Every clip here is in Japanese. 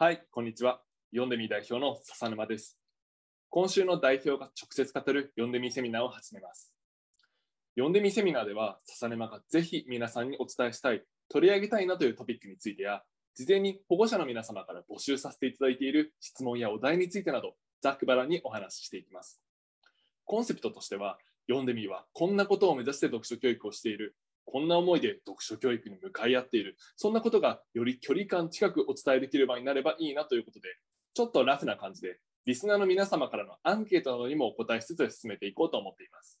はい、こんにちは。読んでみ代表の笹沼です。今週の代表が直接語る読んでみセミナーを始めます。読んでみセミナーでは、笹沼がぜひ皆さんにお伝えしたい、取り上げたいなというトピックについてや、事前に保護者の皆様から募集させていただいている質問やお題についてなど、ざっくばらにお話ししていきます。コンセプトとしては、読んでみはこんなことを目指して読書教育をしている、こんな思いで読書教育に向かい合っている、そんなことがより距離感近くお伝えできる場になればいいなということで、ちょっとラフな感じで、リスナーの皆様からのアンケートなどにもお答えしつつ進めていこうと思っています。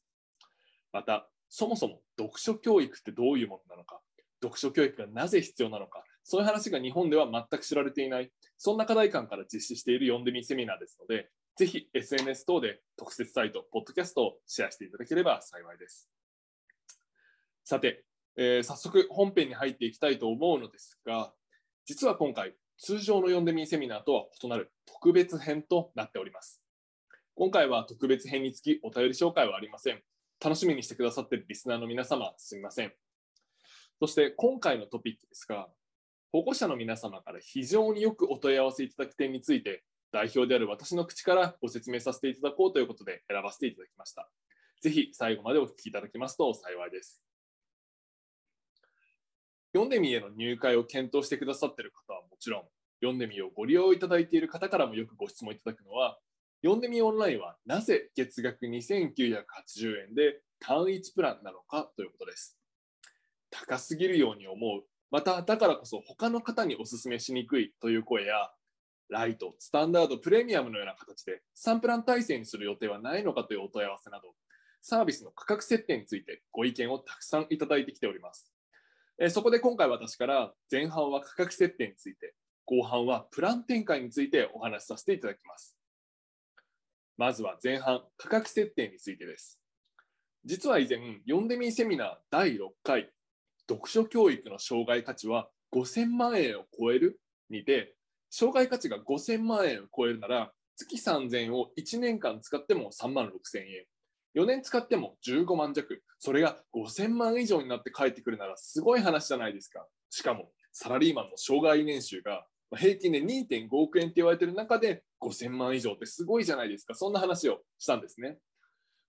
また、そもそも読書教育ってどういうものなのか、読書教育がなぜ必要なのか、そういう話が日本では全く知られていない、そんな課題感から実施している読んでみセミナーですので、ぜひ SNS 等で特設サイト、ポッドキャストをシェアしていただければ幸いです。さて、えー早速本編に入っていきたいと思うのですが、実は今回、通常の読んでみセミナーとは異なる特別編となっております。今回は特別編につきお便り紹介はありません。楽しみにしてくださっているリスナーの皆様、すみません。そして今回のトピックですが、保護者の皆様から非常によくお問い合わせいただく点について、代表である私の口からご説明させていただこうということで選ばせていただきました。ぜひ最後までお聞きいただけますと幸いです。読んでみへの入会を検討してくださっている方はもちろん、読んでみをご利用いただいている方からもよくご質問いただくのは、読んでみオンラインはなぜ月額2980円で単一プランなのかということです。高すぎるように思う。また、だからこそ他の方にお勧めしにくいという声や、ライト、スタンダード、プレミアムのような形で3プラン体制にする予定はないのかというお問い合わせなど、サービスの価格設定についてご意見をたくさんいただいてきております。えそこで今回私から前半は価格設定について、後半はプラン展開についてお話しさせていただきます。まずは前半、価格設定についてです。実は以前、読んでみセミナー第6回、読書教育の障害価値は5000万円を超えるにて、障害価値が5000万円を超えるなら、月3000円を1年間使っても3万6000円。4年使っても15万弱。それが5000万以上になって帰ってくるならすごい話じゃないですか。しかも、サラリーマンの障害年収が平均で2.5億円って言われてる中で5000万以上ってすごいじゃないですか。そんな話をしたんですね。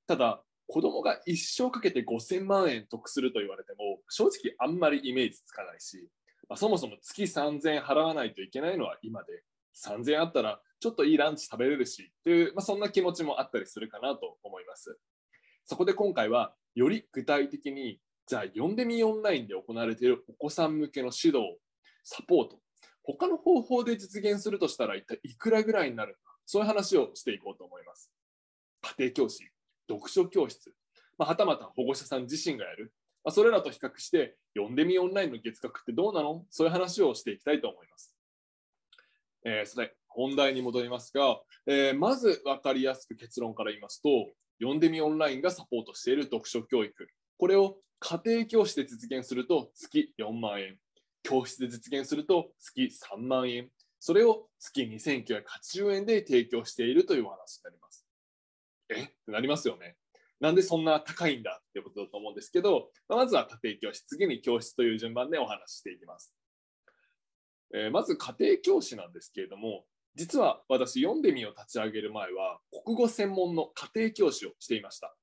ただ、子供が一生かけて5000万円得すると言われても、正直あんまりイメージつかないし、まあ、そもそも月3000円払わないといけないのは今で、3000円あったらちょっといいランチ食べれるしっていう、まあ、そんな気持ちもあったりするかなと思います。そこで今回は、より具体的に、じゃあ読んでみオンラインで行われているお子さん向けの指導、サポート、他の方法で実現するとしたら一体いくらぐらいになるのか、そういう話をしていこうと思います。家庭教師、読書教室、まあ、はたまた保護者さん自身がやる、まあ、それらと比較して、読んでみオンラインの月額ってどうなの？そういう話をしていきたいと思います。えーそれ、本題に戻りますが、えーまず分かりやすく結論から言いますと、読んでみオンラインがサポートしている読書教育、これを家庭教師で実現すると月4万円、教室で実現すると月3万円、それを月2980円で提供しているというお話になります。え？ってなりますよね。なんでそんな高いんだってことだと思うんですけど、まずは家庭教師、次に教室という順番でお話ししていきます。えーまず家庭教師なんですけれども、実は私、読んでみを立ち上げる前は、国語専門の家庭教師をしていました。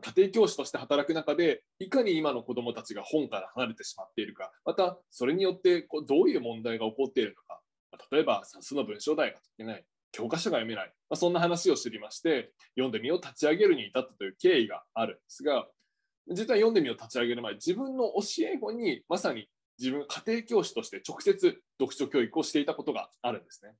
家庭教師として働く中で、いかに今の子どもたちが本から離れてしまっているか、またそれによってこうどういう問題が起こっているのか、例えば算数の文章題が解けない、教科書が読めない、まあ、そんな話を知りまして、読んでみを立ち上げるに至ったという経緯があるんですが、実は読んでみを立ち上げる前、自分の教え子にまさに自分家庭教師として直接読書教育をしていたことがあるんですね。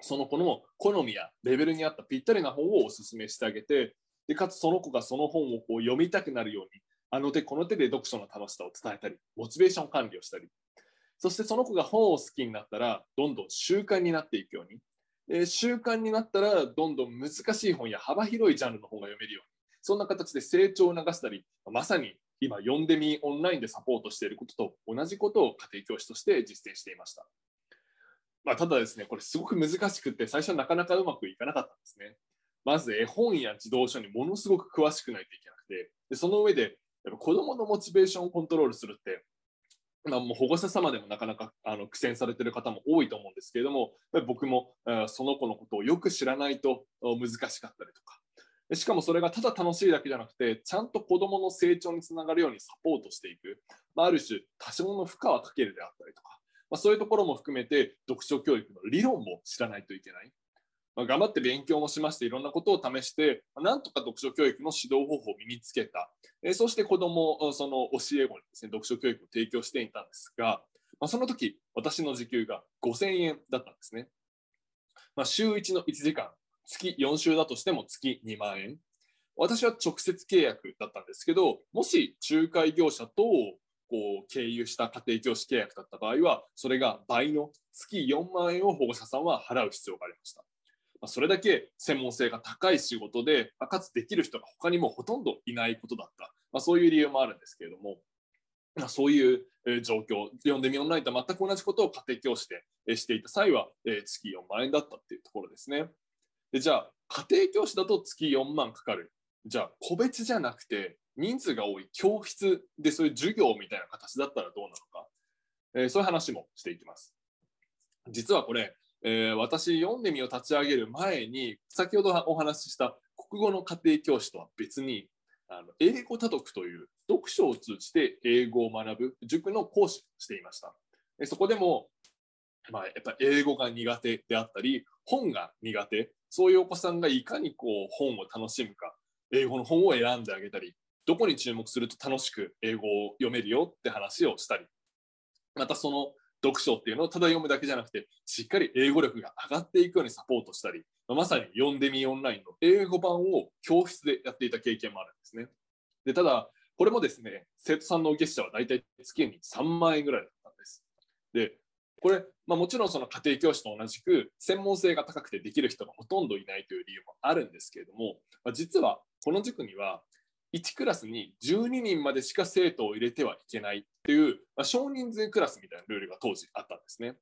その子の好みやレベルに合ったぴったりな本をお勧めしてあげて、でかつその子がその本をこう読みたくなるように、あの手この手で読書の楽しさを伝えたり、モチベーション管理をしたり、そしてその子が本を好きになったら、どんどん習慣になっていくように、で習慣になったら、どんどん難しい本や幅広いジャンルの本が読めるように、そんな形で成長を促したり、まさに今、読んでみオンラインでサポートしていることと同じことを家庭教師として実践していました。まあ、ただですね、これすごく難しくて、最初はなかなかうまくいかなかったんですね。まず絵本や児童書にものすごく詳しくないといけなくて、でその上でやっぱ子供のモチベーションをコントロールするって、まあ、もう保護者様でもなかなかあの苦戦されてる方も多いと思うんですけれども、僕もその子のことをよく知らないと難しかったりと、しかもそれがただ楽しいだけじゃなくて、ちゃんと子どもの成長につながるようにサポートしていく、まあ、ある種、多少の負荷はかけるであったりとか、まあ、そういうところも含めて、読書教育の理論も知らないといけない。まあ、頑張って勉強もしまして、いろんなことを試して、なんとか読書教育の指導方法を身につけた。えそして子ども、その教え子にですね、読書教育を提供していたんですが、まあ、その時、私の時給が5000円だったんですね。まあ、週1の1時間、月4週だとしても月2万円。私は直接契約だったんですけど、もし仲介業者とこう経由した家庭教師契約だった場合は、それが倍の月4万円を保護者さんは払う必要がありました。まそれだけ専門性が高い仕事で、かつできる人が他にもほとんどいないことだった。まあ、そういう理由もあるんですけれども、ま、そういう状況、読んでみオンラインと全く同じことを家庭教師でしていた際は、月4万円だったっていうところですね。でじゃあ、家庭教師だと月4万かかる。じゃあ、個別じゃなくて、人数が多い教室でそういう授業みたいな形だったらどうなのか、えー、そういう話もしていきます。実はこれ、えー、私、読んでみを立ち上げる前に、先ほどお話しした国語の家庭教師とは別に、あの英語多読という読書を通じて英語を学ぶ塾の講師していました。そこでも、まあ、やっぱ英語が苦手であったり、本が苦手、そういうお子さんがいかにこう本を楽しむか、英語の本を選んであげたり、どこに注目すると楽しく英語を読めるよって話をしたり、またその読書っていうのをただ読むだけじゃなくて、しっかり英語力が上がっていくようにサポートしたり、まさに読んでみオンラインの英語版を教室でやっていた経験もあるんですね。でただ、これもですね、生徒さんのお月謝は大体月に3万円ぐらいだったんです。で、これ、まあ、もちろんその家庭教師と同じく専門性が高くてできる人がほとんどいないという理由もあるんですけれども、まあ、実はこの塾には1クラスに12人までしか生徒を入れてはいけないっていう、まあ、少人数クラスみたいなルールが当時あったんですね。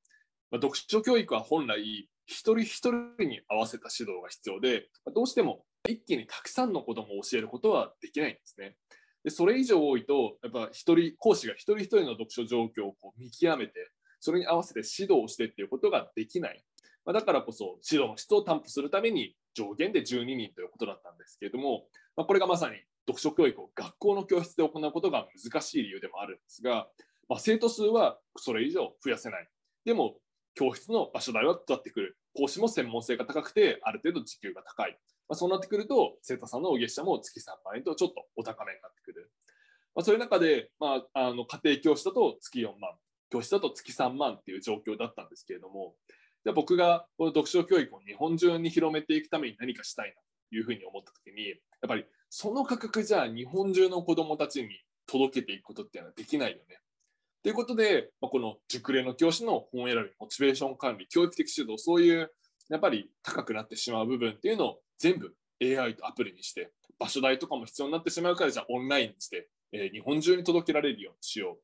まあ、読書教育は本来一人一人に合わせた指導が必要で、ま、どうしても一気にたくさんの子どもを教えることはできないんですね。でそれ以上多いと、やっぱ一人講師が一人一人の読書状況をこう見極めて、それに合わせて指導をしてっていうことができない。まあ、だからこそ指導の質を担保するために上限で12人ということだったんですけれども、まあ、これがまさに読書教育を学校の教室で行うことが難しい理由でもあるんですが、まあ、生徒数はそれ以上増やせない。でも、教室の場所代はかかってくる。講師も専門性が高くて、ある程度時給が高い。まあ、そうなってくると、生徒さんのお月謝も月3万円とちょっとお高めになってくる。まあ、そういう中で、まあ、あの家庭教師だと月4万、教師だと月3万っていう状況だったんですけれども、じゃあ僕がこの読書教育を日本中に広めていくために何かしたいなというふうに思った時に、やっぱりその価格じゃ日本中の子どもたちに届けていくことっていうのはできないよね。ということで、まあ、この熟練の教師の本選び、モチベーション管理、教育的指導、そういうやっぱり高くなってしまう部分っていうのを全部 AI とアプリにして、場所代とかも必要になってしまうから、じゃあオンラインにして、え、日本中に届けられるようにしよ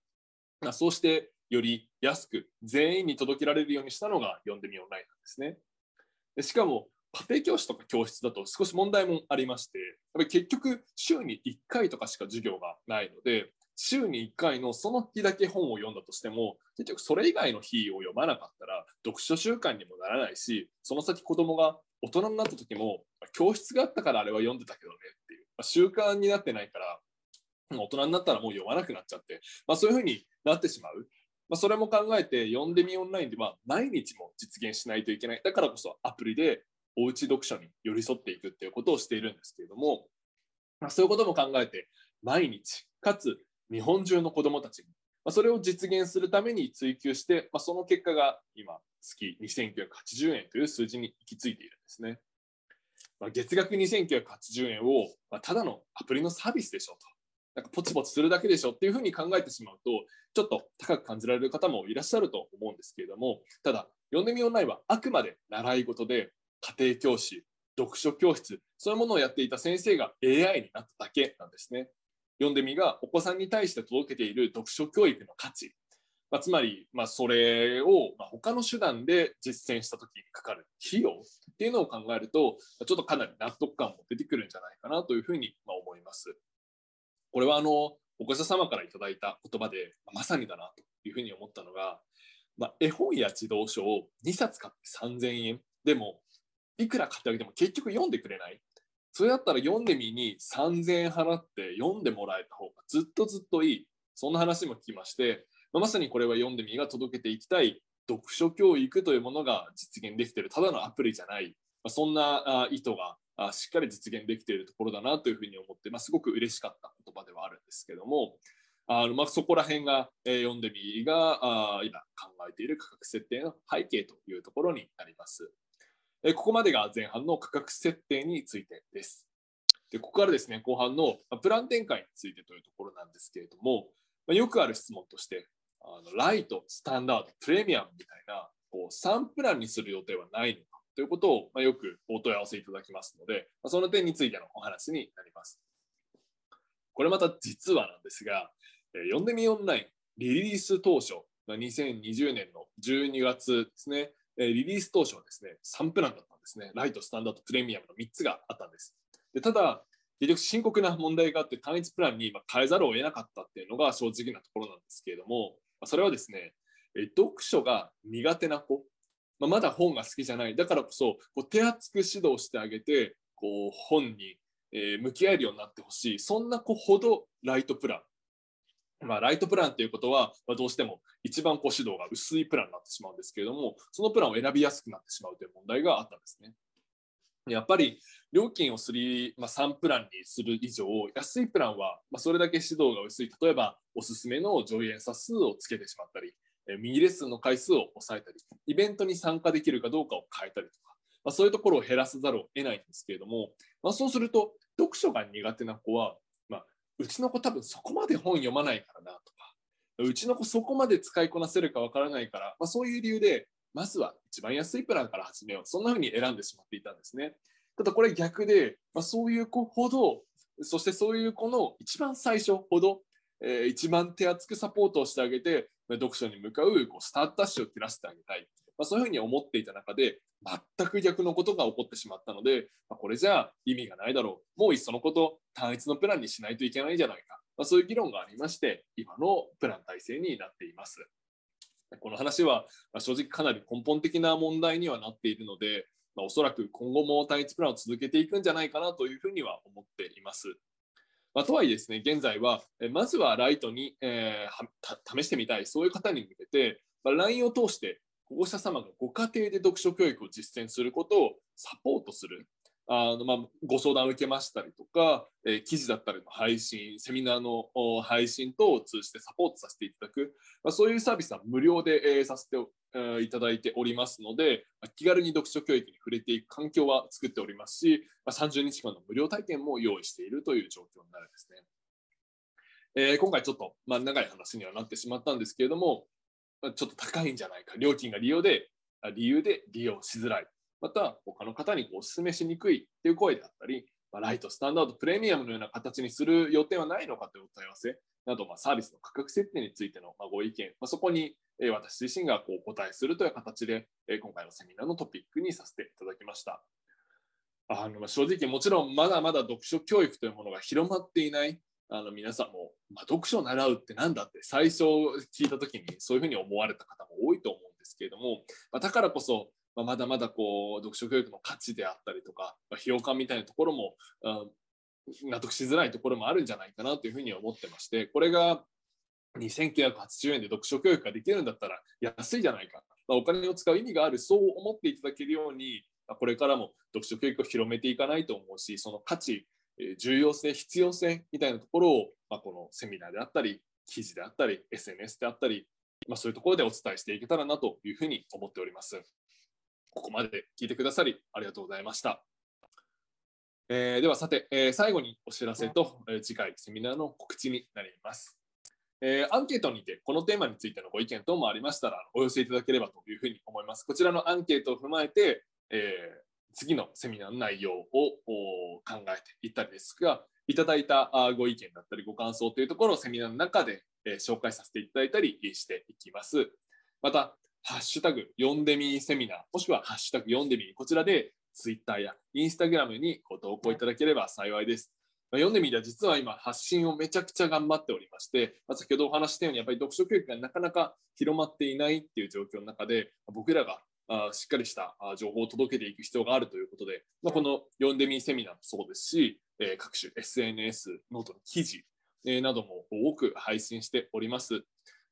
う。あ、そうして、より安く全員に届けられるようにしたのが読んでみオンラインなんですね。でしかも、家庭教師とか教室だと少し問題もありまして、やっぱり結局週に1回とかしか授業がないので、週に1回のその日だけ本を読んだとしても、結局それ以外の日を読まなかったら読書習慣にもならないし、その先子供が大人になった時も、教室があったからあれは読んでたけどねっていう、まあ、習慣になってないから、大人になったらもう読まなくなっちゃって、まあ、そういうふうになってしまう。まあ、それも考えて、読んでみオンラインでは毎日も実現しないといけない。だからこそアプリでおうち読書に寄り添っていくっていうことをしているんですけれども、まあ、そういうことも考えて、毎日、かつ日本中の子どもたちに、まあ、それを実現するために追求して、まあ、その結果が今、月2980円という数字に行き着いているんですね。まあ、月額2980円を、まあ、ただのアプリのサービスでしょと。なんかポチポチするだけでしょっていうふうに考えてしまうと、ちょっと高く感じられる方もいらっしゃると思うんですけれども、ただ、読んでみオンラインはあくまで習い事で、家庭教師、読書教室、そういうものをやっていた先生が AI になっただけなんですね。読んでみがお子さんに対して届けている読書教育の価値、まあ、つまり、まあ、それを、まあ、他の手段で実践した時にかかる費用っていうのを考えると、ちょっとかなり納得感も出てくるんじゃないかなというふうに思います。これはあのお子者様からいただいた言葉で、まさにだなというふうに思ったのが、まあ、絵本や児童書を2冊買って3000円。でもいくら買ってあげても結局読んでくれない。それだったら読んでみに3000円払って読んでもらえた方がずっとずっといい。そんな話も聞きまして、まあ、まさにこれは読んでみが届けていきたい。読書教育というものが実現できているただのアプリじゃない、まあ、そんな意図があしっかり実現できているところだなというふうに思って、まあ、すごく嬉しかった言葉ではあるんですけどもあのまあ、そこら辺が、えー、読んでみがあ今考えている価格設定の背景というところになります。えー、ここまでが前半の価格設定についてです。でここからですね後半のプラン展開についてというところなんですけれども、まあ、よくある質問としてあのライト、スタンダード、プレミアムみたいなこう3プランにする予定はないのということを、ま、よくお問い合わせいただきますので、ま、その点についてのお話になります。これまた実はなんですが、え、読んでみオンラインリリース当初、2020年の12月ですね、え、リリース当初はですね、3プランだったんですね。ライト、スタンダード、プレミアムの3つがあったんです。でただ、結局深刻な問題があって単一プランに変えざるを得なかったっていうのが正直なところなんですけれども、それはですね、読書が苦手な子、まあ、まだ本が好きじゃない、だからこそこう手厚く指導してあげて、こう本に、え向き合えるようになってほしい、そんな子ほどライトプラン、まあ、ライトプランということは、まあ、どうしても一番こう指導が薄いプランになってしまうんですけれども、そのプランを選びやすくなってしまうという問題があったんですね。やっぱり料金を3、まあ、3プランにする以上、安いプランは、ま、それだけ指導が薄い、例えばおすすめの上演者数をつけてしまったり、ミニレッスンの回数を抑えたり、イベントに参加できるかどうかを変えたりとか、まあ、そういうところを減らさざるを得ないんですけれども、まあ、そうすると、読書が苦手な子は、まあ、うちの子多分そこまで本読まないからなとか、うちの子そこまで使いこなせるかわからないから、まあ、そういう理由で、まずは一番安いプランから始めよう。そんな風に選んでしまっていたんですね。ただこれ逆で、まあ、そういう子ほど、そしてそういう子の一番最初ほど、えー、一番手厚くサポートをしてあげて、読書に向かうこうスタートダッシュを切らせてあげたい。まあ、そういうふうに思っていた中で、全く逆のことが起こってしまったので、まあ、これじゃあ意味がないだろう。もういっそのこと単一のプランにしないといけないんじゃないか。まあ、そういう議論がありまして、今のプラン体制になっています。この話は正直かなり根本的な問題にはなっているので、まあ、おそらく今後も単一プランを続けていくんじゃないかなというふうには思っています。まあ、とはいえですね、現在は、まずはライトに、えー、試してみたい、そういう方に向けて、まあ、LINE を通して保護者様がご家庭で読書教育を実践することをサポートする、あのまあ、ご相談を受けましたりとか、えー、記事だったりの配信、セミナーの配信等を通じてサポートさせていただく、まあ、そういうサービスは無料で、えー、させて、いただいておりますので、気軽に読書教育に触れていく環境は作っておりますし、30日間の無料体験も用意しているという状況になるんですね。えー、今回ちょっと、まあ、長い話にはなってしまったんですけれども、ま、ちょっと高いんじゃないか、料金が利用で理由で利用しづらい。また他の方にお勧めしにくいという声であったり、まあ、ライト、スタンダード、プレミアムのような形にする予定はないのかというお問い合わせなど、まあ、サービスの価格設定についてのご意見、まあ、そこに私自身がこうお答えするという形で、今回のセミナーのトピックにさせていただきました。あの正直、もちろんまだまだ読書教育というものが広まっていないあの皆さんも、まあ、読書を習うって何だって最初聞いた時にそういうふうに思われた方も多いと思うんですけれども、ま、だからこそま、まだまだこう読書教育の価値であったりとか、まあ、費用感みたいなところも、うん、納得しづらいところもあるんじゃないかなというふうに思ってましてこれが2980円で読書教育ができるんだったら安いじゃないか、まあ、お金を使う意味があるそう思っていただけるようにこれからも読書教育を広めていかないと思うしその価値重要性必要性みたいなところを、まあ、このセミナーであったり記事であったり SNS であったり、まあ、そういうところでお伝えしていけたらなというふうに思っております。ここまで聞いてくださりありがとうございました。えー、ではさて、えー、最後にお知らせと、えー、次回セミナーの告知になります。えー、アンケートにてこのテーマについてのご意見等もありましたらお寄せいただければというふうに思います。こちらのアンケートを踏まえて、え次のセミナーの内容を考えていったりですが、いただいたご意見だったりご感想というところをセミナーの中で、え紹介させていただいたりしていきます。また、ハッシュタグヨンデミーセミナー、もしくはハッシュタグヨンデミーこちらでツイッターやインスタグラムにご投稿いただければ幸いです。読んでみたら実は今発信をめちゃくちゃ頑張っておりまして、ま、先ほどお話したようにやっぱり読書教育がなかなか広まっていないっていう状況の中で僕らがしっかりした情報を届けていく必要があるということで、ま、このヨンデミーセミナーもそうですし、え、各種 SNS、 note の記事、なども多く配信しております。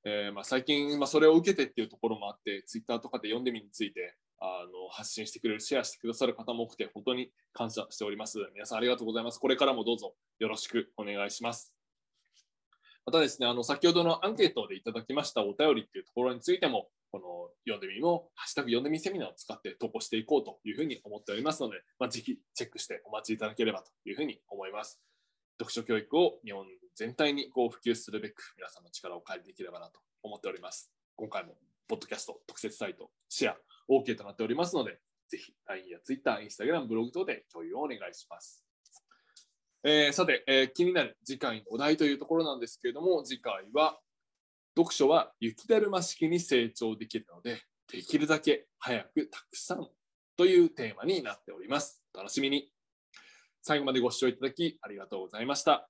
え、ま、最近、ま、それを受けてっていうところもあって、ツイッターとかで読んでみについてあの発信してくれる、シェアしてくださる方も多くて、本当に感謝しております。皆さんありがとうございます。これからもどうぞよろしくお願いします。またですね、あの先ほどのアンケートでいただきましたお便りっていうところについても、この読んでみも、ハッシュタグ読んでみセミナーを使って投稿していこうというふうに思っておりますので、まあ、ぜひチェックしてお待ちいただければというふうに思います。読書教育を日本全体にこう普及するべく皆さんの力を借りできればなと思っております。今回もポッドキャスト特設サイトシェア OK となっておりますので、ぜひ LINE や Twitter、Instagram、ブログ等で共有をお願いします。えー、さて、えー、気になる次回のお題というところなんですけれども、次回は読書は雪だるま式に成長できるので、できるだけ早くたくさんというテーマになっております。楽しみに。最後までご視聴いただきありがとうございました。